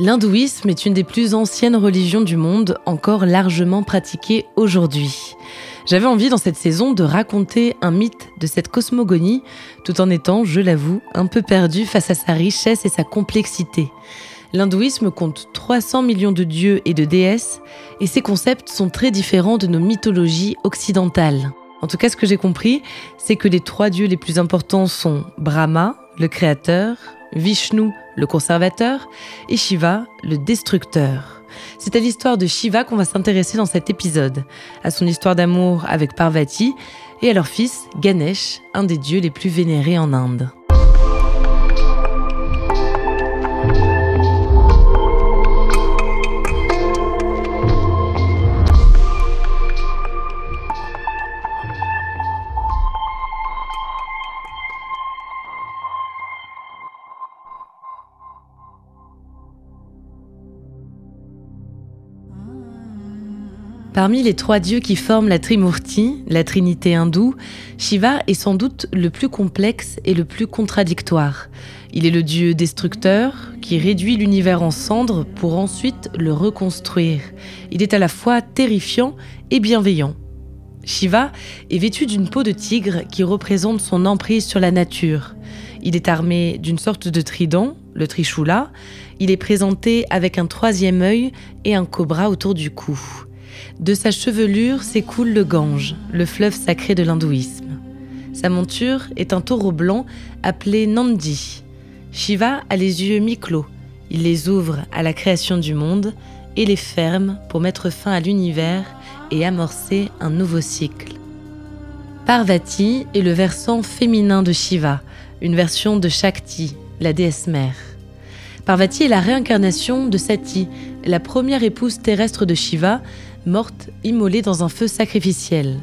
L'hindouisme est une des plus anciennes religions du monde, encore largement pratiquée aujourd'hui. J'avais envie dans cette saison de raconter un mythe de cette cosmogonie, tout en étant, je l'avoue, un peu perdu face à sa richesse et sa complexité. L'hindouisme compte 300 millions de dieux et de déesses, et ces concepts sont très différents de nos mythologies occidentales. En tout cas, ce que j'ai compris, c'est que les trois dieux les plus importants sont Brahma, le créateur, Vishnu, le conservateur, et Shiva, le destructeur. C'est à l'histoire de Shiva qu'on va s'intéresser dans cet épisode, à son histoire d'amour avec Parvati et à leur fils Ganesh, un des dieux les plus vénérés en Inde. Parmi les trois dieux qui forment la Trimurti, la trinité hindoue, Shiva est sans doute le plus complexe et le plus contradictoire. Il est le dieu destructeur qui réduit l'univers en cendres pour ensuite le reconstruire. Il est à la fois terrifiant et bienveillant. Shiva est vêtu d'une peau de tigre qui représente son emprise sur la nature. Il est armé d'une sorte de trident, le Trishula. Il est présenté avec un troisième œil et un cobra autour du cou. De sa chevelure s'écoule le Gange, le fleuve sacré de l'hindouisme. Sa monture est un taureau blanc appelé Nandi. Shiva a les yeux mi-clos. Il les ouvre à la création du monde et les ferme pour mettre fin à l'univers et amorcer un nouveau cycle. Parvati est le versant féminin de Shiva, une version de Shakti, la déesse mère. Parvati est la réincarnation de Sati, la première épouse terrestre de Shiva, morte immolée dans un feu sacrificiel.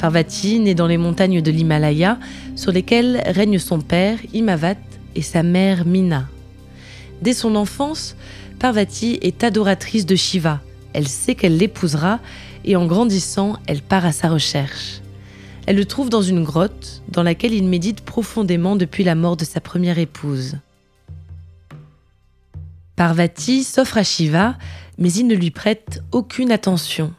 Parvati naît dans les montagnes de l'Himalaya, sur lesquelles règne son père, Imavat, et sa mère, Mina. Dès son enfance, Parvati est adoratrice de Shiva. Elle sait qu'elle l'épousera, et en grandissant, elle part à sa recherche. Elle le trouve dans une grotte, dans laquelle il médite profondément depuis la mort de sa première épouse. Parvati s'offre à Shiva, mais il ne lui prête aucune attention.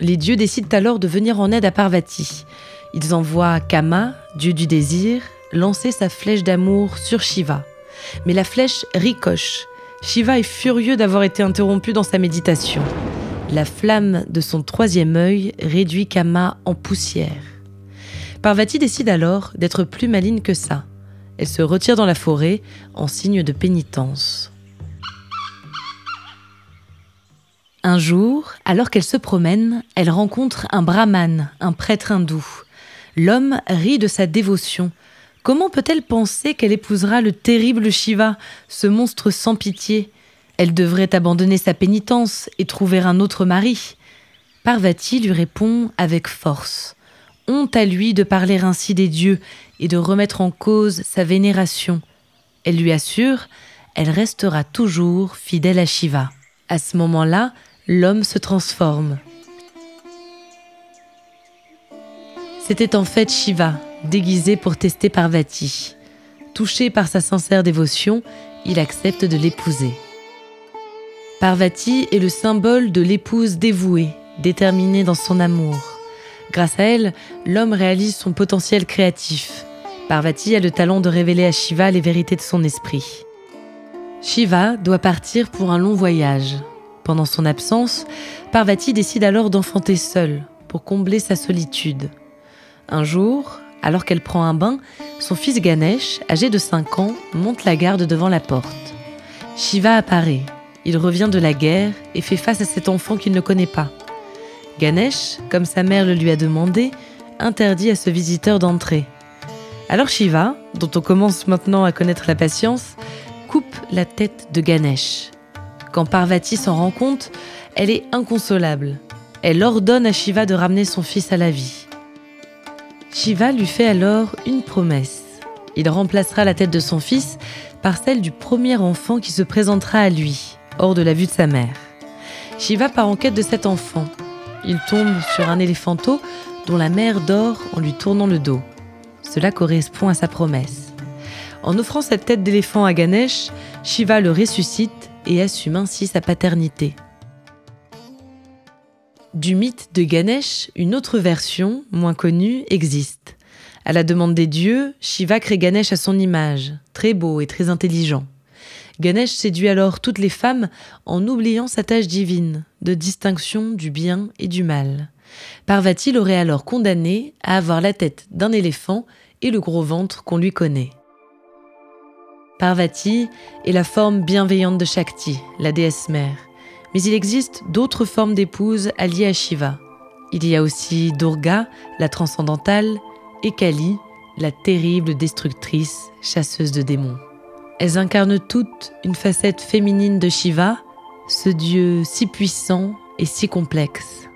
Les dieux décident alors de venir en aide à Parvati. Ils envoient Kama, dieu du désir, lancer sa flèche d'amour sur Shiva. Mais la flèche ricoche. Shiva est furieux d'avoir été interrompu dans sa méditation. La flamme de son troisième œil réduit Kama en poussière. Parvati décide alors d'être plus maligne que ça. Elle se retire dans la forêt en signe de pénitence. Un jour, alors qu'elle se promène, elle rencontre un brahman, un prêtre hindou. L'homme rit de sa dévotion. Comment peut-elle penser qu'elle épousera le terrible Shiva, ce monstre sans pitié? Elle devrait abandonner sa pénitence et trouver un autre mari. Parvati lui répond avec force. Honte à lui de parler ainsi des dieux et de remettre en cause sa vénération. Elle lui assure, elle restera toujours fidèle à Shiva. À ce moment-là, l'homme se transforme. C'était en fait Shiva, déguisé pour tester Parvati. Touché par sa sincère dévotion, il accepte de l'épouser. Parvati est le symbole de l'épouse dévouée, déterminée dans son amour. Grâce à elle, l'homme réalise son potentiel créatif. Parvati a le talent de révéler à Shiva les vérités de son esprit. Shiva doit partir pour un long voyage. Pendant son absence, Parvati décide alors d'enfanter seule pour combler sa solitude. Un jour, alors qu'elle prend un bain, son fils Ganesh, âgé de 5 ans, monte la garde devant la porte. Shiva apparaît. Il revient de la guerre et fait face à cet enfant qu'il ne connaît pas. Ganesh, comme sa mère le lui a demandé, interdit à ce visiteur d'entrer. Alors Shiva, dont on commence maintenant à connaître la patience, coupe la tête de Ganesh. Quand Parvati s'en rend compte, elle est inconsolable. Elle ordonne à Shiva de ramener son fils à la vie. Shiva lui fait alors une promesse. Il remplacera la tête de son fils par celle du premier enfant qui se présentera à lui, hors de la vue de sa mère. Shiva part en quête de cet enfant. Il tombe sur un éléphanto dont la mère dort en lui tournant le dos. Cela correspond à sa promesse. En offrant sa tête d'éléphant à Ganesh, Shiva le ressuscite et assume ainsi sa paternité. Du mythe de Ganesh, une autre version, moins connue, existe. À la demande des dieux, Shiva crée Ganesh à son image, très beau et très intelligent. Ganesh séduit alors toutes les femmes en oubliant sa tâche divine, de distinction du bien et du mal. Parvati l'aurait alors condamné à avoir la tête d'un éléphant et le gros ventre qu'on lui connaît. Parvati est la forme bienveillante de Shakti, la déesse mère. Mais il existe d'autres formes d'épouses alliées à Shiva. Il y a aussi Durga, la transcendantale, et Kali, la terrible destructrice, chasseuse de démons. Elles incarnent toutes une facette féminine de Shiva, ce dieu si puissant et si complexe.